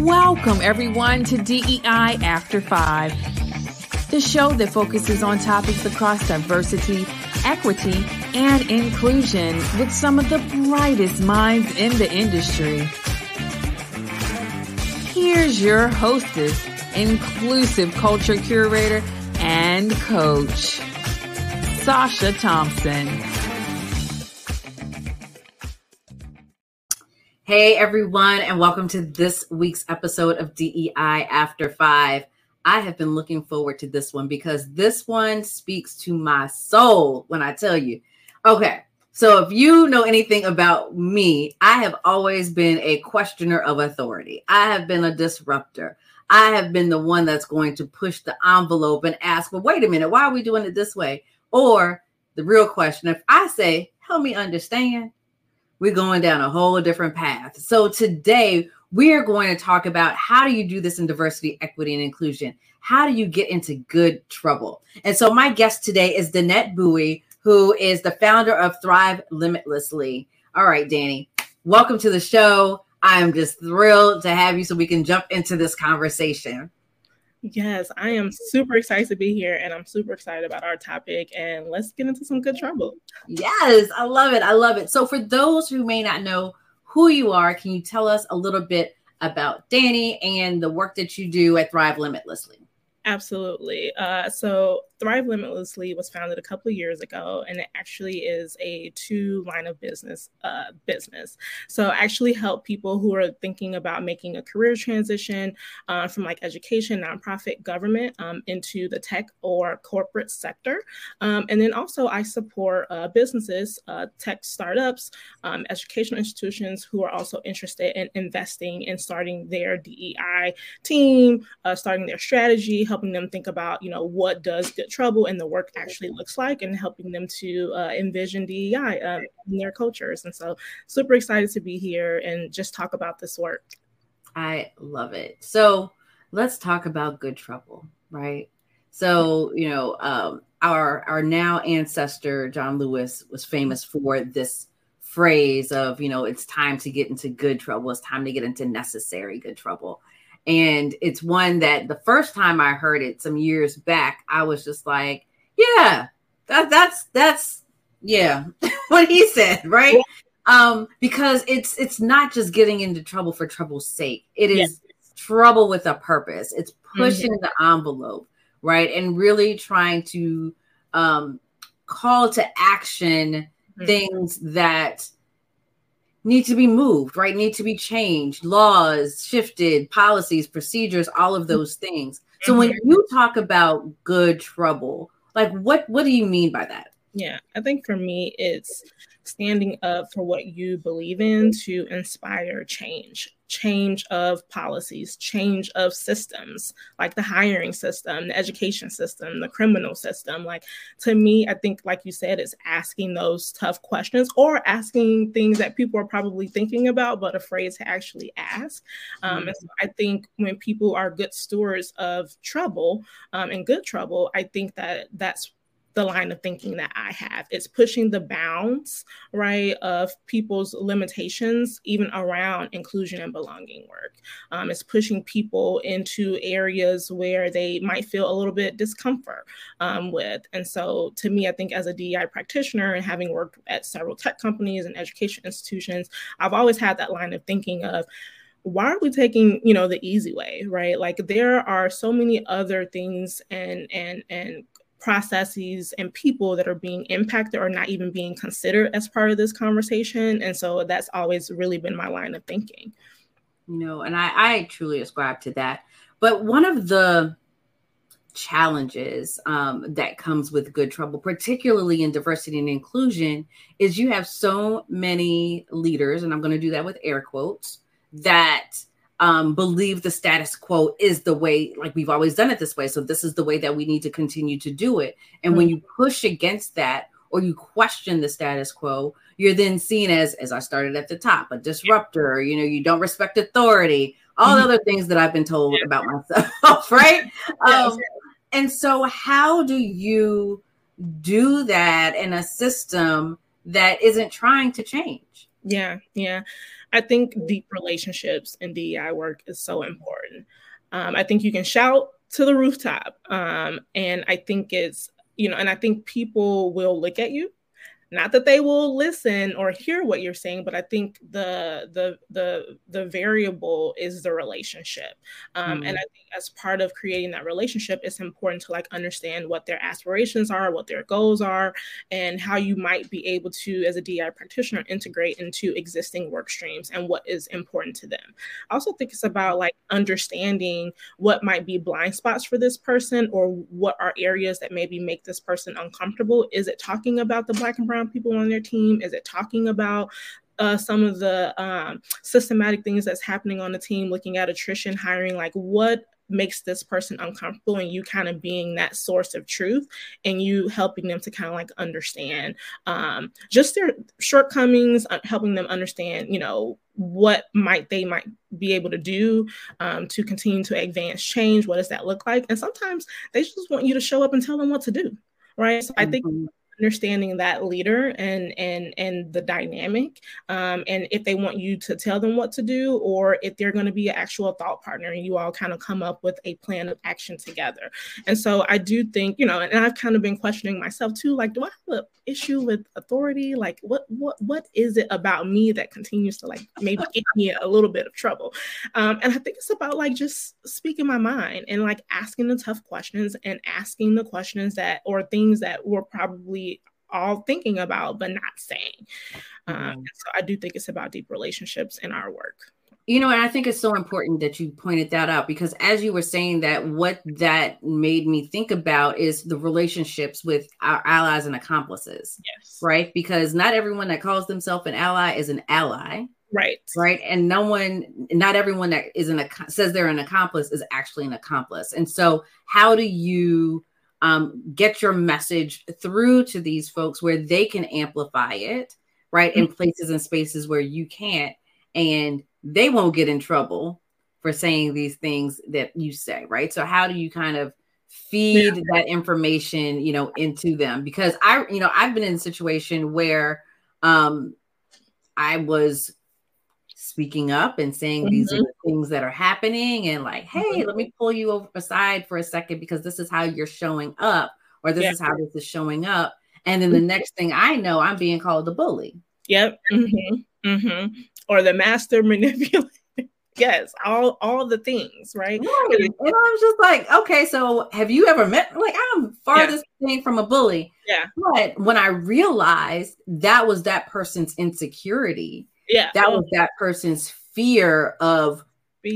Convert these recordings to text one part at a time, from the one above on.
Welcome, everyone, to DEI After Five, the show that focuses on topics across diversity, equity, and inclusion with some of the brightest minds in the industry. Here's your hostess, inclusive culture curator, and coach, Sacha Thompson. Hey everyone, and welcome to this week's episode of DEI After Five. I have been looking forward to this one because this one speaks to my soul when I tell you. Okay, so if you know anything about me, I have always been a questioner of authority, I have been a disruptor. I have been the one that's going to push the envelope and ask, well, wait a minute, why are we doing it this way? Or the real question if I say, help me understand, we're going down a whole different path. So today we are going to talk about how do you do this in diversity, equity, and inclusion? How do you get into good trouble? And so my guest today is Danette Buie, who is the founder of Thrive Limitlessly. All right, Danny, welcome to the show. I'm just thrilled to have you so we can jump into this conversation. Yes, I am super excited to be here and I'm super excited about our topic. And let's get into some good trouble. Yes, I love it. I love it. So, for those who may not know who you are, can you tell us a little bit about Danny and the work that you do at Thrive Limitlessly? Absolutely. Uh, so Thrive Limitlessly was founded a couple of years ago, and it actually is a two line of business uh, business. So I actually help people who are thinking about making a career transition uh, from like education, nonprofit, government um, into the tech or corporate sector. Um, and then also I support uh, businesses, uh, tech startups, um, educational institutions who are also interested in investing and starting their DEI team, uh, starting their strategy, helping them think about you know what does good trouble and the work actually looks like and helping them to uh, envision DEI uh, in their cultures. And so, super excited to be here and just talk about this work. I love it. So, let's talk about good trouble, right? So, you know, um, our our now ancestor John Lewis was famous for this phrase of, you know, it's time to get into good trouble. It's time to get into necessary good trouble. And it's one that the first time I heard it some years back, I was just like, yeah, that, that's that's yeah, what he said, right? Um, because it's it's not just getting into trouble for trouble's sake. It is trouble with a purpose. It's pushing mm-hmm. the envelope, right? And really trying to um call to action mm-hmm. things that need to be moved, right? Need to be changed, laws shifted, policies, procedures, all of those things. So when mm-hmm. you talk about good trouble, like what what do you mean by that? Yeah, I think for me it's standing up for what you believe in to inspire change change of policies, change of systems, like the hiring system, the education system, the criminal system. Like to me, I think, like you said, it's asking those tough questions or asking things that people are probably thinking about but afraid to actually ask. Um, and so I think when people are good stewards of trouble um, and good trouble, I think that that's the line of thinking that I have. It's pushing the bounds, right, of people's limitations, even around inclusion and belonging work. Um, it's pushing people into areas where they might feel a little bit discomfort um, with. And so, to me, I think as a DEI practitioner and having worked at several tech companies and education institutions, I've always had that line of thinking of, why are we taking you know the easy way right like there are so many other things and and and processes and people that are being impacted or not even being considered as part of this conversation. And so that's always really been my line of thinking. You know, and I, I truly ascribe to that. But one of the challenges um, that comes with good trouble, particularly in diversity and inclusion, is you have so many leaders, and I'm going to do that with air quotes, that um, believe the status quo is the way, like we've always done it this way. So this is the way that we need to continue to do it. And mm-hmm. when you push against that or you question the status quo, you're then seen as, as I started at the top, a disruptor. You know, you don't respect authority, all mm-hmm. other things that I've been told yeah. about myself, right? Um, and so, how do you do that in a system that isn't trying to change? Yeah, yeah. I think deep relationships in DEI work is so important. Um, I think you can shout to the rooftop. Um, and I think it's, you know, and I think people will look at you not that they will listen or hear what you're saying but i think the the the the variable is the relationship. Um, mm-hmm. and i think as part of creating that relationship it's important to like understand what their aspirations are what their goals are and how you might be able to as a di practitioner integrate into existing work streams and what is important to them. I also think it's about like understanding what might be blind spots for this person or what are areas that maybe make this person uncomfortable. Is it talking about the black and brown people on their team? Is it talking about uh, some of the um, systematic things that's happening on the team, looking at attrition, hiring, like what makes this person uncomfortable and you kind of being that source of truth and you helping them to kind of like understand um, just their shortcomings uh, helping them understand you know what might they might be able to do um, to continue to advance change? What does that look like? And sometimes they just want you to show up and tell them what to do right? So i think mm-hmm understanding that leader and and and the dynamic um, and if they want you to tell them what to do or if they're going to be an actual thought partner and you all kind of come up with a plan of action together. And so i do think you know and i've kind of been questioning myself too like do i have an issue with authority? Like what what what is it about me that continues to like maybe get me a little bit of trouble? Um, and i think it's about like just speaking my mind and like asking the tough questions and asking the questions that or things that were probably all thinking about but not saying. Um, mm-hmm. so I do think it's about deep relationships in our work. You know, and I think it's so important that you pointed that out because as you were saying that, what that made me think about is the relationships with our allies and accomplices. Yes. Right. Because not everyone that calls themselves an ally is an ally. Right. Right. And no one, not everyone that is an says they're an accomplice is actually an accomplice. And so, how do you um, get your message through to these folks where they can amplify it, right? Mm-hmm. In places and spaces where you can't, and they won't get in trouble for saying these things that you say, right? So, how do you kind of feed yeah. that information, you know, into them? Because I, you know, I've been in a situation where um, I was speaking up and saying mm-hmm. these are mm-hmm. the things that are happening and like hey mm-hmm. let me pull you over aside for a second because this is how you're showing up or this yeah. is how this is showing up and then the mm-hmm. next thing i know i'm being called a bully yep mm-hmm. Mm-hmm. or the master manipulator yes all all the things right? right and i was just like okay so have you ever met like i'm farthest yeah. thing from a bully yeah but when i realized that was that person's insecurity yeah. That was that person's fear of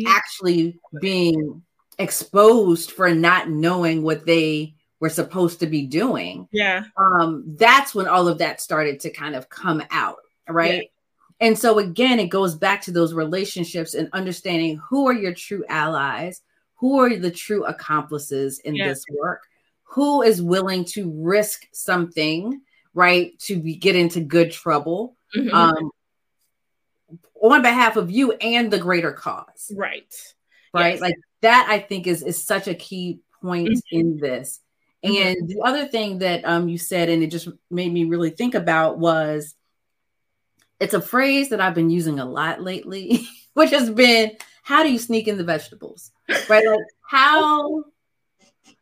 actually being exposed for not knowing what they were supposed to be doing. Yeah. Um, that's when all of that started to kind of come out, right? Yeah. And so again, it goes back to those relationships and understanding who are your true allies, who are the true accomplices in yeah. this work, who is willing to risk something, right, to be, get into good trouble. Mm-hmm. Um, on behalf of you and the greater cause. Right. Right. Yes. Like that, I think is is such a key point mm-hmm. in this. Mm-hmm. And mm-hmm. the other thing that um, you said, and it just made me really think about was it's a phrase that I've been using a lot lately, which has been how do you sneak in the vegetables? Right? Like how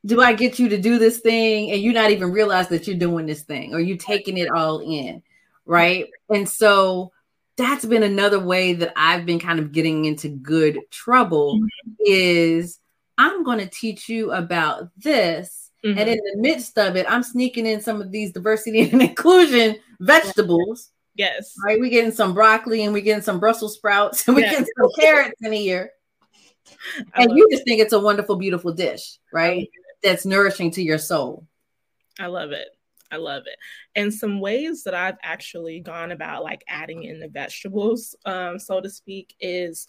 do I get you to do this thing and you not even realize that you're doing this thing or you taking it all in? Right. And so that's been another way that I've been kind of getting into good trouble mm-hmm. is I'm going to teach you about this. Mm-hmm. And in the midst of it, I'm sneaking in some of these diversity and inclusion vegetables. Yes. Right. We're getting some broccoli and we're getting some Brussels sprouts and we're yes. getting some carrots in here. and you just think it's a wonderful, beautiful dish, right? That's nourishing to your soul. I love it. I love it. And some ways that I've actually gone about like adding in the vegetables, um, so to speak, is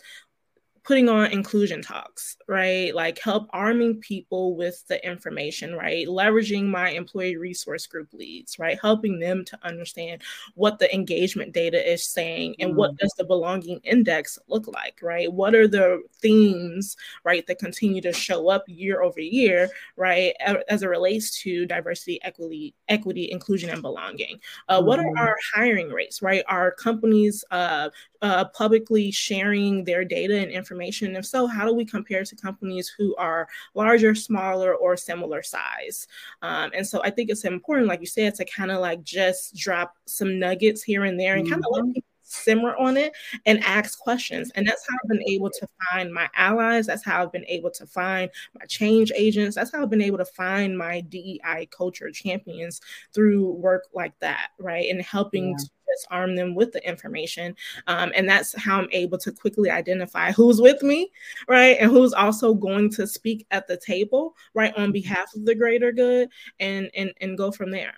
putting on inclusion talks, right? Like help arming people with the information, right? Leveraging my employee resource group leads, right? Helping them to understand what the engagement data is saying and mm. what does the belonging index look like, right? What are the themes, right, that continue to show up year over year, right, as it relates to diversity, equity, equity, inclusion, and belonging? Uh, mm. What are mm. our hiring rates, right? Are companies uh, uh, publicly sharing their data and information? If so, how do we compare to companies who are larger, smaller, or similar size? Um, and so I think it's important, like you said, to kind of like just drop some nuggets here and there and kind of mm-hmm. let simmer on it and ask questions. And that's how I've been able to find my allies. That's how I've been able to find my change agents. That's how I've been able to find my DEI culture champions through work like that, right? And helping yeah. to just arm them with the information. Um, and that's how I'm able to quickly identify who's with me, right? And who's also going to speak at the table, right, on behalf of the greater good and and and go from there.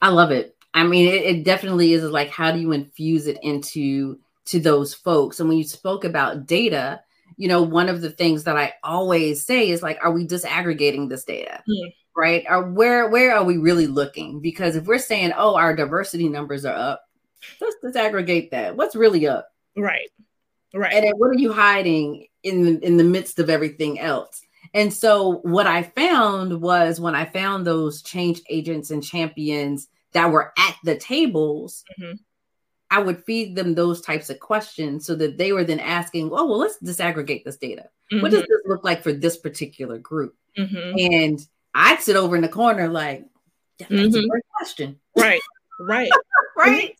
I love it. I mean, it, it definitely is like how do you infuse it into to those folks? And when you spoke about data, you know, one of the things that I always say is like, are we disaggregating this data? Yeah. Right? Or where where are we really looking? Because if we're saying, oh, our diversity numbers are up, let's disaggregate that. What's really up? Right. Right. And what are you hiding in the, in the midst of everything else? And so what I found was when I found those change agents and champions that were at the tables, mm-hmm. I would feed them those types of questions so that they were then asking, oh, well, let's disaggregate this data. Mm-hmm. What does mm-hmm. this look like for this particular group? Mm-hmm. And I'd sit over in the corner like, that's a mm-hmm. great question. Right, right, right.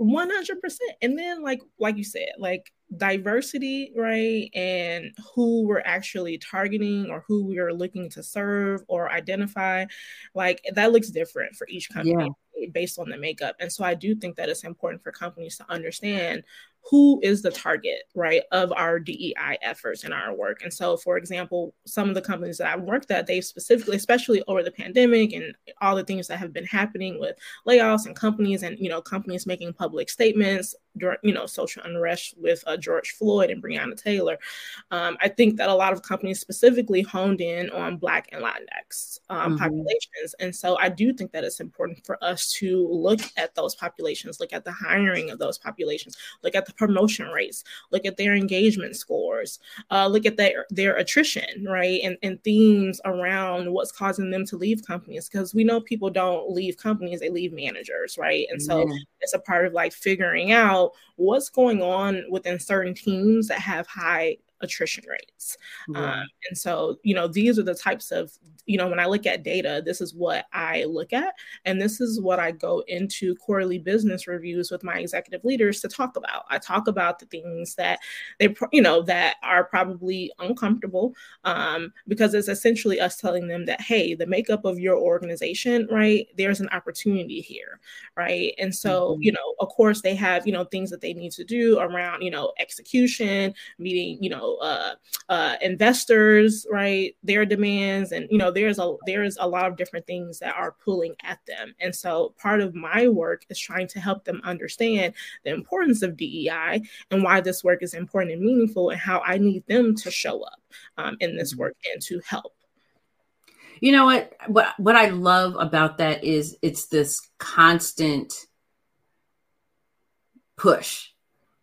100%. And then, like, like you said, like diversity, right? And who we're actually targeting or who we are looking to serve or identify, like that looks different for each company. Yeah based on the makeup. And so I do think that it's important for companies to understand who is the target, right, of our DEI efforts and our work. And so, for example, some of the companies that I've worked at, they specifically, especially over the pandemic and all the things that have been happening with layoffs and companies and, you know, companies making public statements you know, social unrest with uh, George Floyd and Breonna Taylor. Um, I think that a lot of companies specifically honed in on Black and Latinx um, mm-hmm. populations. And so I do think that it's important for us to look at those populations, look at the hiring of those populations, look at the promotion rates, look at their engagement scores, uh, look at their their attrition, right, and and themes around what's causing them to leave companies because we know people don't leave companies; they leave managers, right, and so it's a part of like figuring out what's going on within certain teams that have high attrition rates. Um, and so, you know, these are the types of, you know, when I look at data, this is what I look at. And this is what I go into quarterly business reviews with my executive leaders to talk about. I talk about the things that they, you know, that are probably uncomfortable um, because it's essentially us telling them that, hey, the makeup of your organization, right, there's an opportunity here, right? And so, mm-hmm. you know, of course, they have, you know, things that they need to do around, you know, execution, meeting, you know, uh, uh, investors, right? Their demands, and you know, there's a there's a lot of different things that are pulling at them. And so, part of my work is trying to help them understand the importance of DEI and why this work is important and meaningful, and how I need them to show up um, in this mm-hmm. work and to help. You know what? What what I love about that is it's this constant push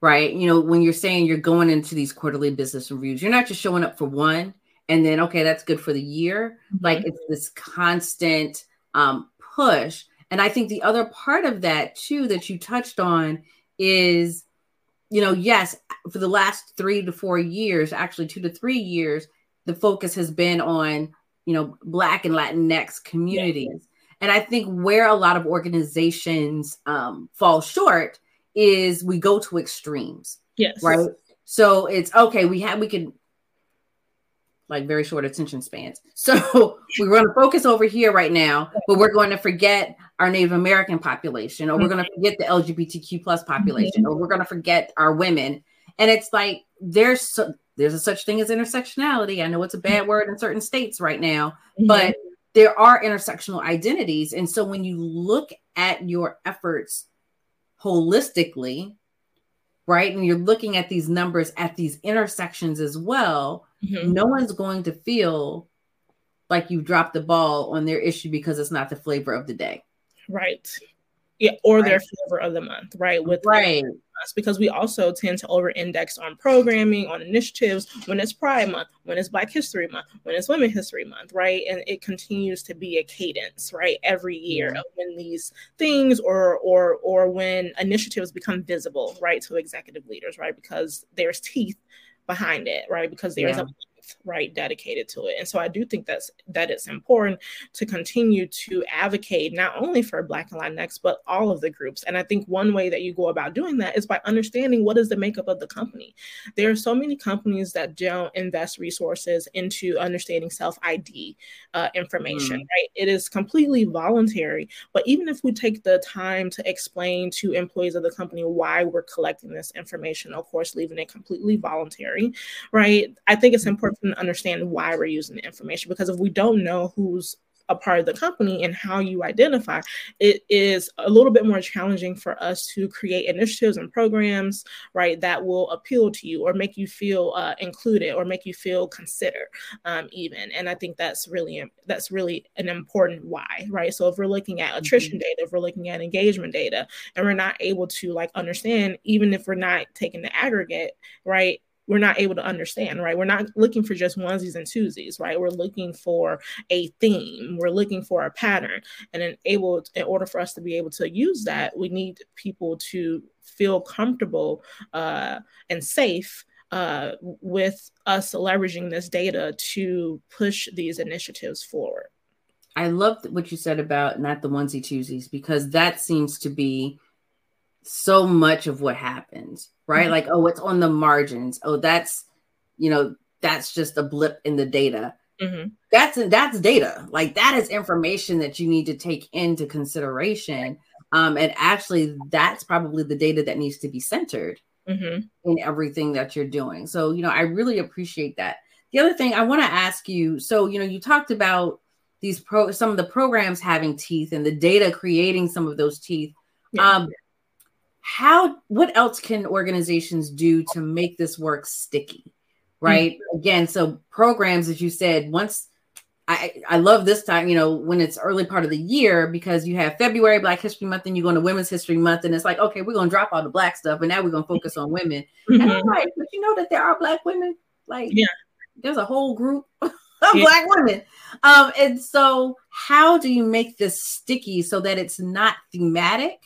right? You know, when you're saying you're going into these quarterly business reviews, you're not just showing up for one and then, okay, that's good for the year. Mm-hmm. Like it's this constant um, push. And I think the other part of that, too, that you touched on is, you know, yes, for the last three to four years, actually two to three years, the focus has been on, you know, Black and Latinx communities. Yeah. And I think where a lot of organizations um, fall short is we go to extremes. Yes. Right. So it's okay. We have we can like very short attention spans. So we're going to focus over here right now, but we're going to forget our Native American population, or we're going to mm-hmm. forget the LGBTQ plus mm-hmm. population, or we're going to forget our women. And it's like there's so, there's a such thing as intersectionality. I know it's a bad mm-hmm. word in certain states right now, mm-hmm. but there are intersectional identities. And so when you look at your efforts holistically, right? And you're looking at these numbers at these intersections as well, mm-hmm. no one's going to feel like you've dropped the ball on their issue because it's not the flavor of the day. Right. Yeah, or right. their flavor of the month, right? With right. Us because we also tend to over index on programming, on initiatives when it's Pride Month, when it's Black History Month, when it's Women History Month, right? And it continues to be a cadence, right? Every year of when these things or or or when initiatives become visible, right, to executive leaders, right? Because there's teeth behind it, right? Because there's yeah. a right dedicated to it. And so i do think that's that it's important to continue to advocate not only for black and latinx but all of the groups. And i think one way that you go about doing that is by understanding what is the makeup of the company. There are so many companies that don't invest resources into understanding self id uh, information mm. right? It is completely voluntary. But even if we take the time to explain to employees of the company why we're collecting this information of course leaving it completely voluntary right? I think it's important to understand why we're using the information because if we don't know who's a part of the company and how you identify, it is a little bit more challenging for us to create initiatives and programs, right, that will appeal to you or make you feel uh, included or make you feel considered, um, even. And I think that's really that's really an important why, right? So if we're looking at attrition mm-hmm. data, if we're looking at engagement data, and we're not able to like understand, even if we're not taking the aggregate, right? We're not able to understand, right? We're not looking for just onesies and twosies, right? We're looking for a theme, we're looking for a pattern. And then able in order for us to be able to use that, we need people to feel comfortable uh, and safe uh, with us leveraging this data to push these initiatives forward. I love what you said about not the onesie twosies because that seems to be so much of what happens, right? Mm-hmm. Like, oh, it's on the margins. Oh, that's, you know, that's just a blip in the data. Mm-hmm. That's that's data. Like that is information that you need to take into consideration. Um, and actually, that's probably the data that needs to be centered mm-hmm. in everything that you're doing. So, you know, I really appreciate that. The other thing I want to ask you, so you know, you talked about these pro some of the programs having teeth and the data creating some of those teeth. Yeah. Um, how what else can organizations do to make this work sticky right mm-hmm. again so programs as you said once I, I love this time, you know, when it's early part of the year because you have February Black History Month and you go into Women's History Month, and it's like, okay, we're gonna drop all the black stuff, and now we're gonna focus on women. Mm-hmm. And I'm like, but you know that there are black women, like, yeah, there's a whole group of yeah. black women. Um, and so how do you make this sticky so that it's not thematic?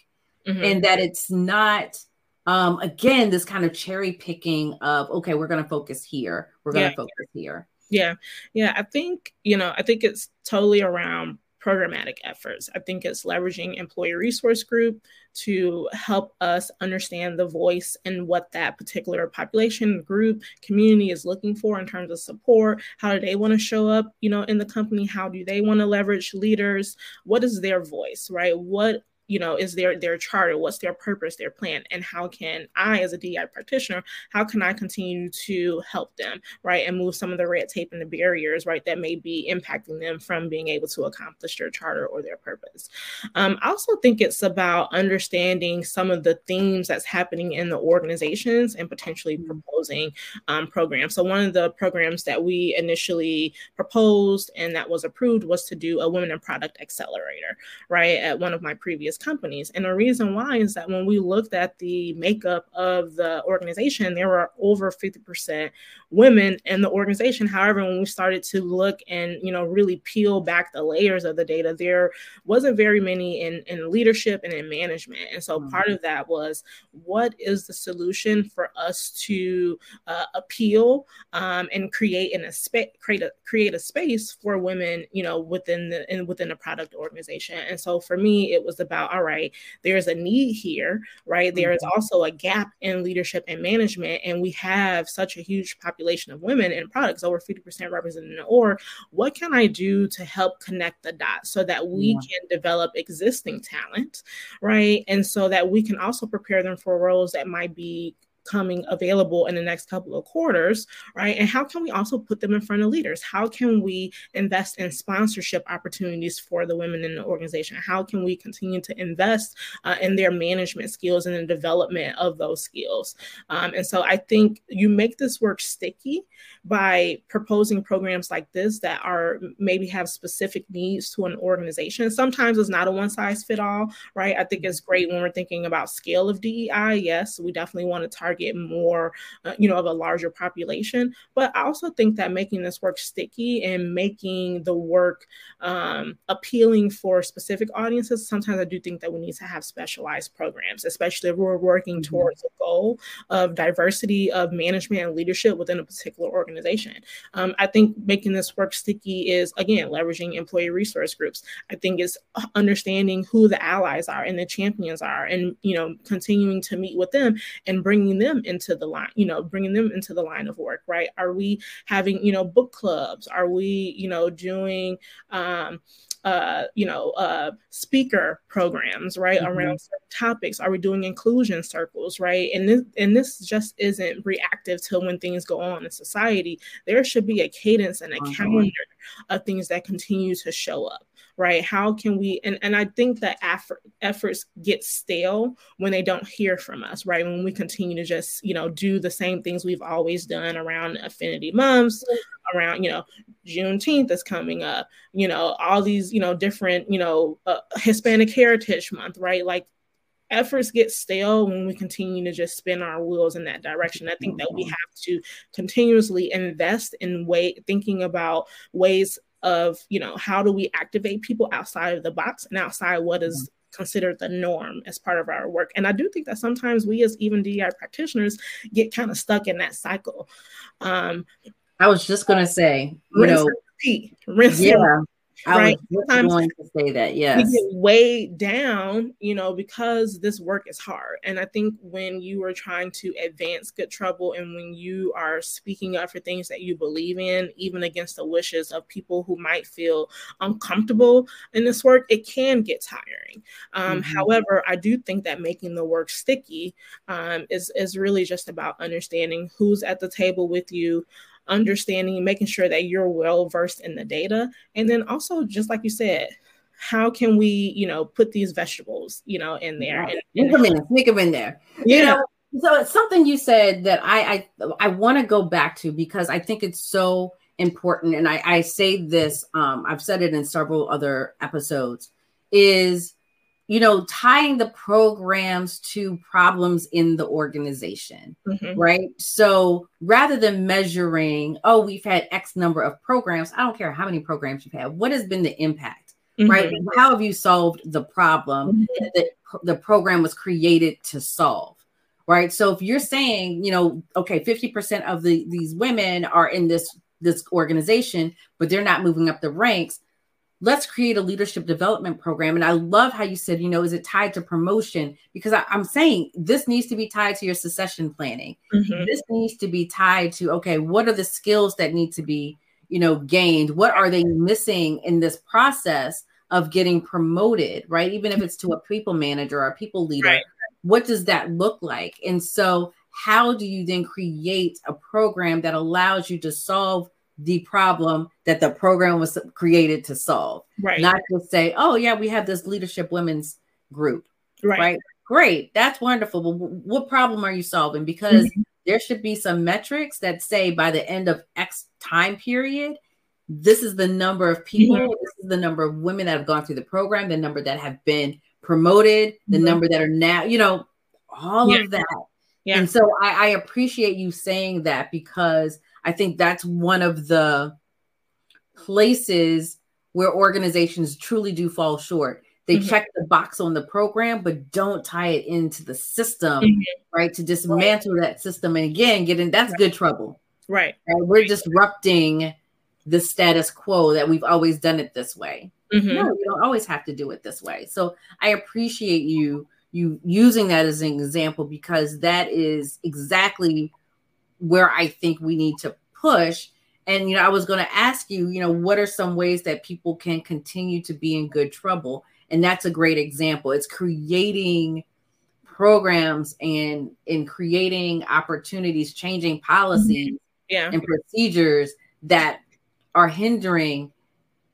Mm-hmm. and that it's not um again this kind of cherry picking of okay we're going to focus here we're going to yeah. focus here yeah yeah i think you know i think it's totally around programmatic efforts i think it's leveraging employee resource group to help us understand the voice and what that particular population group community is looking for in terms of support how do they want to show up you know in the company how do they want to leverage leaders what is their voice right what you know is their their charter what's their purpose their plan and how can i as a di practitioner how can i continue to help them right and move some of the red tape and the barriers right that may be impacting them from being able to accomplish their charter or their purpose um, i also think it's about understanding some of the themes that's happening in the organizations and potentially mm-hmm. proposing um, programs so one of the programs that we initially proposed and that was approved was to do a women in product accelerator right at one of my previous companies. And the reason why is that when we looked at the makeup of the organization, there were over 50% women in the organization. However, when we started to look and you know really peel back the layers of the data, there wasn't very many in, in leadership and in management. And so mm-hmm. part of that was what is the solution for us to uh, appeal um, and create in a space create a create a space for women, you know, within the in, within a product organization. And so for me, it was about all right, there's a need here, right? There is mm-hmm. also a gap in leadership and management, and we have such a huge population of women in products, over 50% represented in the. What can I do to help connect the dots so that we yeah. can develop existing talent, right? And so that we can also prepare them for roles that might be coming available in the next couple of quarters, right? And how can we also put them in front of leaders? How can we invest in sponsorship opportunities for the women in the organization? How can we continue to invest uh, in their management skills and the development of those skills? Um, and so I think you make this work sticky by proposing programs like this that are maybe have specific needs to an organization. Sometimes it's not a one size fit all, right? I think it's great when we're thinking about scale of DEI. Yes, we definitely want to target more, uh, you know, of a larger population. But I also think that making this work sticky and making the work um, appealing for specific audiences, sometimes I do think that we need to have specialized programs, especially if we're working mm-hmm. towards a goal of diversity of management and leadership within a particular organization. Um, I think making this work sticky is, again, leveraging employee resource groups. I think it's understanding who the allies are and the champions are and, you know, continuing to meet with them and bringing them into the line, you know, bringing them into the line of work, right? Are we having, you know, book clubs? Are we, you know, doing, um, uh, you know, uh, speaker programs, right, mm-hmm. around topics? Are we doing inclusion circles, right? And this, and this just isn't reactive to when things go on in society. There should be a cadence and a mm-hmm. calendar of things that continue to show up right? How can we and, and i think that effort, efforts get stale when they don't hear from us right? When we continue to just you know do the same things we've always done around affinity months around you know juneteenth is coming up you know all these you know different you know uh, hispanic heritage month right? Like efforts get stale when we continue to just spin our wheels in that direction. I think that we have to continuously invest in way thinking about ways of you know how do we activate people outside of the box and outside what is mm-hmm. considered the norm as part of our work? And i do think that sometimes we as even dei practitioners get kind of stuck in that cycle. Um i was just going to say you rinse know repeat, rinse yeah right? Sometimes going to say that, yes. We get weighed down, you know, because this work is hard. And I think when you are trying to advance good trouble and when you are speaking up for things that you believe in, even against the wishes of people who might feel uncomfortable in this work, it can get tiring. Um, mm-hmm. However, I do think that making the work sticky um, is, is really just about understanding who's at the table with you understanding, making sure that you're well versed in the data. And then also, just like you said, how can we, you know, put these vegetables, you know, in there? And, and them in, sneak them in there. Yeah. You know, so it's something you said that I I, I want to go back to because I think it's so important. And I, I say this, um, I've said it in several other episodes, is you know, tying the programs to problems in the organization, mm-hmm. right? So rather than measuring, oh, we've had X number of programs, I don't care how many programs you've had, what has been the impact, mm-hmm. right? How have you solved the problem mm-hmm. that the program was created to solve? Right. So if you're saying, you know, okay, 50% of the these women are in this this organization, but they're not moving up the ranks, let's create a leadership development program. And I love how you said, you know, is it tied to promotion? Because I, am saying this needs to be tied to your succession planning. Mm-hmm. This needs to be tied to, okay, what are the skills that need to be, you know, gained? What are they missing in this process of getting promoted, right? Even if it's to a people manager or a people leader, right. what does that look like? And so, how do you then create a program that allows you to solve the problem that the program was created to solve. Right. Not just say, oh, yeah, we have this leadership women's group. Right. right? Great. That's wonderful. But what problem are you solving? Because mm-hmm. there should be some metrics that say by the end of X time period, this is the number of people, mm-hmm. this is the number of women that have gone through the program, the number that have been promoted, the mm-hmm. number that are now, you know, all yeah. of that. Yeah. And so I, I appreciate you saying that because I think that's one of the places where organizations truly do fall short. They mm-hmm. check the box on the program, but don't tie it into the system, mm-hmm. right? To dismantle right. that system and again get in that's right. good trouble. Right. right. We're disrupting the status quo that we've always done it this way. Mm-hmm. No, you don't always have to do it this way. So I appreciate you you using that as an example because that is exactly where I think we need to push. And, you know, I was going to ask you, you know, what are some ways that people can continue to be in good trouble? And that's a great example. It's creating programs and in creating opportunities, changing policies Mm-hmm. Yeah. and procedures that are hindering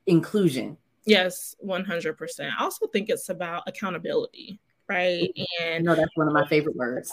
inclusion. Yes, 100%. I also think it's about accountability, right? And no, that's one of my favorite words.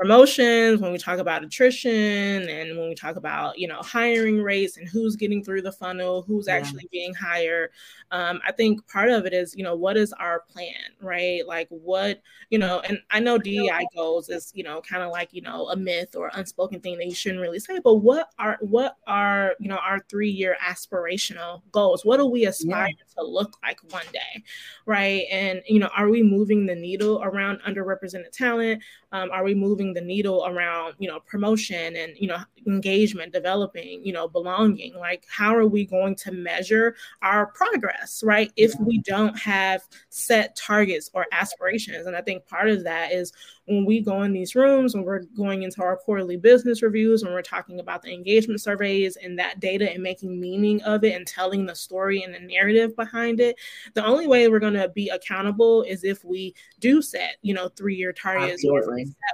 Promotions, when we talk about attrition, and when we talk about you know hiring rates and who's getting through the funnel, who's Yeah. actually being hired. Um, I think part of it is you know what is our plan, right? Like what you know, and I know DEI goals is you know kind of like you know a myth or unspoken thing that you shouldn't really say, but what are what are you know our three year aspirational goals? What do we aspire to look like one day, right? And you know, are we moving the needle around underrepresented talent? um, are we moving the needle around you know promotion and you know engagement developing you know belonging like how are we going to measure our progress right? If we don't have set targets or aspirations and i think part of that is when we go in these rooms when we're going into our quarterly business reviews when we're talking about the engagement surveys and that data and making meaning of it and telling the story and the narrative behind it the only way we're going to be accountable is if we do set you know three year targets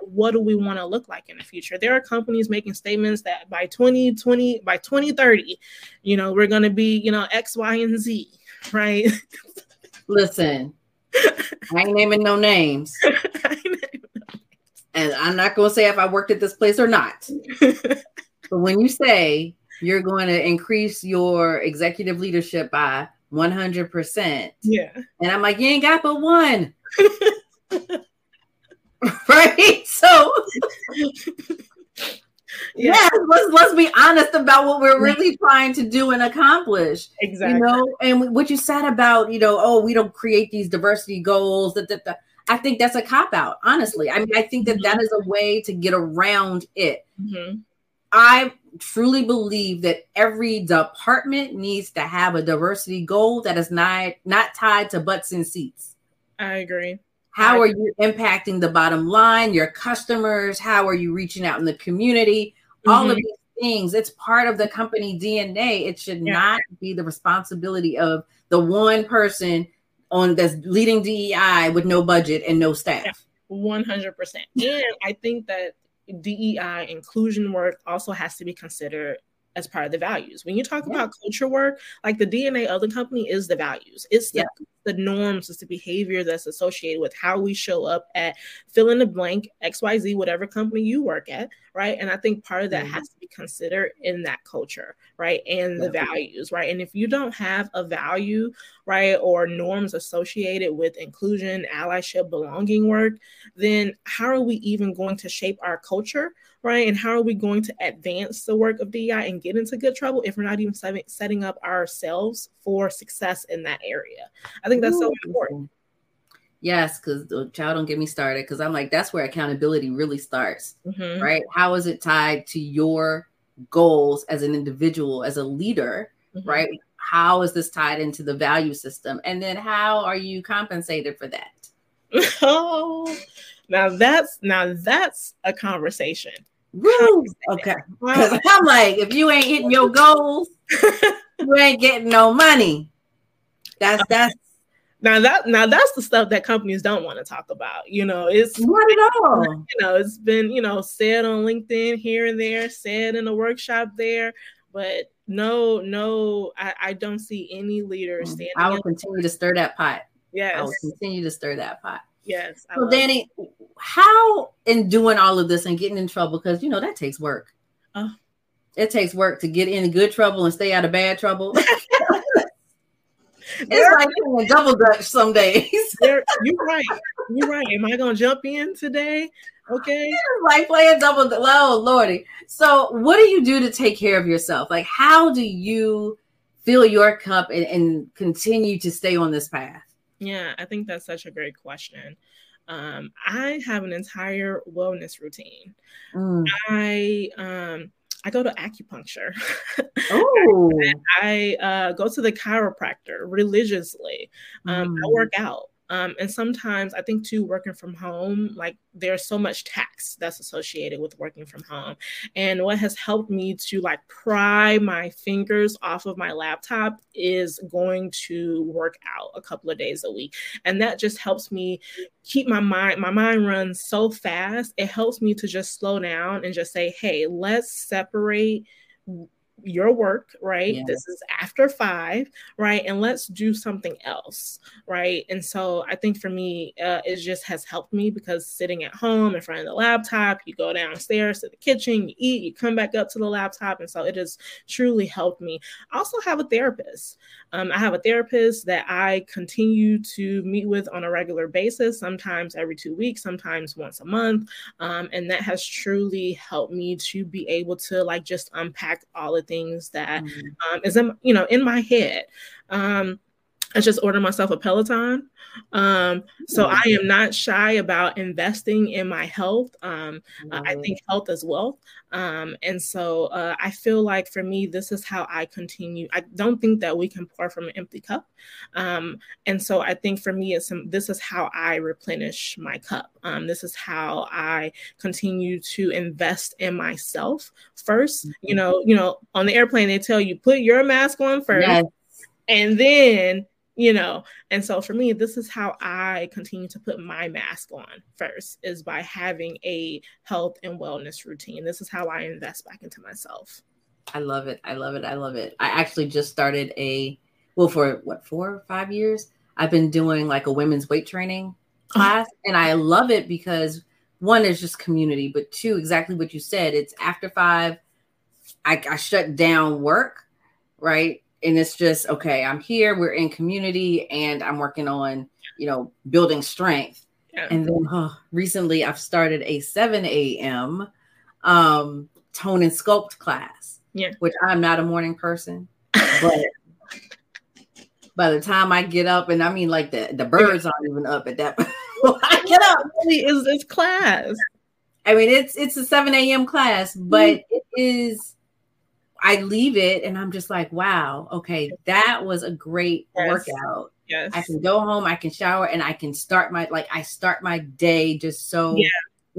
what do we want to look like in the future? There are companies making statements that by 2020 by 2030 you know we're going to be you know x y and z right? Listen, I ain't naming no names, and I'm not going to say if I worked at this place or not. But when you say you're going to increase your executive leadership by 100%, yeah and I'm like, you ain't got but one. right? So, yeah yes, let's, let's be honest about what we're really trying to do and accomplish. exactly you know and what you said about you know oh we don't create these diversity goals that, that, that i think that's a cop out honestly. I mean i think that that is a way to get around it. Mhm. i truly believe that every department needs to have a diversity goal that is not not tied to butts and seats. I agree. How I are you impacting the bottom line your customers? How are you reaching out in the community? All of Mhm. these things it's part of the company dna it should Yeah. not be the responsibility of the one person on that's leading dei with no budget and no staff. 100% and i think that dei inclusion work also has to be considered as part of the values when you talk Yeah. about culture work like the dna of the company is the values it's the, Yeah. the norms it's the behavior that's associated with how we show up at fill in the blank xyz whatever company you work at right and i think part of that Mhm. has to be considered in that culture right and the values right and if you don't have a value right or norms associated with inclusion allyship belonging work then how are we even going to shape our culture right and how are we going to advance the work of dei and get into good trouble if we're not even setting, up ourselves for success in that area i think that's so important yes because child don't get me started because i'm like that's where accountability really starts Mhm. right how is it tied to your goals as an individual as a leader Mhm. right? How is this tied into the value system? And then how are you compensated for that? oh now that's now that's a conversation Woo! Okay. Because I'm like, if you ain't hitting your goals, you ain't getting no money. That's that's now that now that's the stuff that companies don't want to talk about you know it's not at all. you know, it's been, you know, said on LinkedIn here and there, said in a workshop there, but no, no, I, I don't see any leaders standing Mm, I will continue to stir that pot. Yes, I will continue to stir that pot. Yes. I So Danny, how in doing all of this and getting in trouble, because you know that takes work. Oh. It takes work to get in good trouble and stay out of bad trouble. it. it's like playing double dutch some days. There- you're right. You're right. Am I gonna jump in today? Okay. It's like playing double. Oh lordy. So, what do you do to take care of yourself? Like, how do you fill your cup and, and continue to stay on this path? Yeah, I think that's such a great question. Um, I have an entire wellness routine. Mm. I um I go to acupuncture. Oh, I uh, go to the chiropractor religiously. Um, I Mm. work out. Um, and sometimes I think too, working from home, like there's so much tax that's associated with working from home. And what has helped me to like pry my fingers off of my laptop is going to work out a couple of days a week. And that just helps me keep my mind, my mind runs so fast. It helps me to just slow down and just say, hey, let's separate your work, right? Yes. This is after five, right? And let's do something else, right? And so I think for me, uh, it just has helped me because sitting at home in front of the laptop, you go downstairs to the kitchen, you eat, you come back up to the laptop. And so it has truly helped me. I also have a therapist. Um, I have a therapist that I continue to meet with on a regular basis, sometimes every two weeks, sometimes once a month. Um, and that has truly helped me to be able to like just unpack all the things that mm-hmm. um, is in, you know, in my head. Um, I just ordered myself a Peloton. Um, so I am not shy about investing in my health. Um, uh, I think health as wealth. Um, and so uh, I feel like for me, this is how I continue. I don't think that we can pour from an empty cup. Um, and so I think for me, it's some, this is how I replenish my cup. Um, this is how I continue to invest in myself 1st You mm-hmm. know, you know, on the airplane they tell you put your mask on first, yes. and then you know? And so for me this is how i continue to put my mask on first is by having a health and wellness routine. This is how i invest back into myself. I love it. I love it. I love it. I actually just started a well for what four or five years i've been doing like a women's weight training class and i love it because one is just community but two exactly what you said it's after five i, I shut down work right and it's just okay i'm here we're in community and i'm working on you know building strength yeah. and then huh, recently i've started a 7 a.m um tone and sculpt class yeah which i'm not a morning person but by the time i get up and i mean like the the birds aren't even up at that i get up really is this class i mean it's it's a 7 a.m class but mm-hmm. it is I leave it and I'm just like, wow, okay, that was a great yes. workout. Yes. I can go home, I can shower, and I can start my like I start my day just so yeah.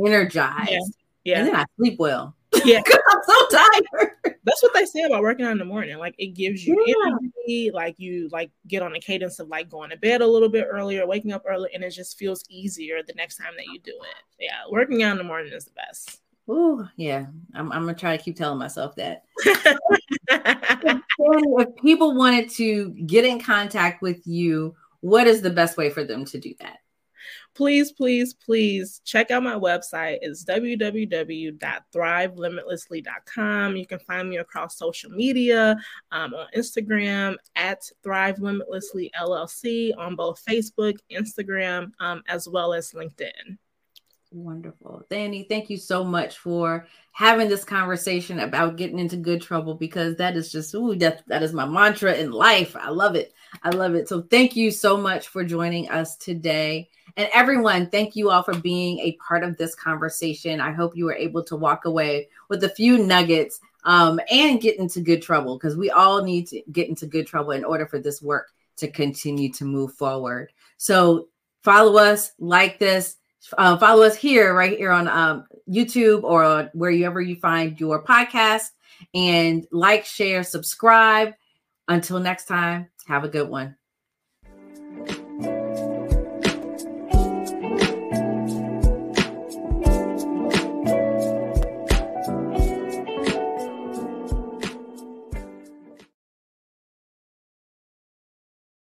energized. Yeah. yeah. And then I sleep well. Yeah. I'm so tired. That's what they say about working out in the morning. Like it gives you yeah. energy, like you like get on a cadence of like going to bed a little bit earlier, waking up early, and it just feels easier the next time that you do it. Yeah, working out in the morning is the best. Oh, yeah. I'm, I'm gonna try to keep telling myself that. if people wanted to get in contact with you, what is the best way for them to do that? Please, please, please check out my website. It's www.thrivelimitlessly.com. You can find me across social media um, on Instagram at Thrive Limitlessly LLC on both Facebook, Instagram, um, as well as LinkedIn. Wonderful. Danny, thank you so much for having this conversation about getting into good trouble because that is just ooh, that, that is my mantra in life. I love it. I love it. So thank you so much for joining us today. And everyone, thank you all for being a part of this conversation. I hope you were able to walk away with a few nuggets um, and get into good trouble because we all need to get into good trouble in order for this work to continue to move forward. So follow us, like this uh, follow us here, right here on um, YouTube or wherever you find your podcast. And like, share, subscribe. Until next time, have a good one.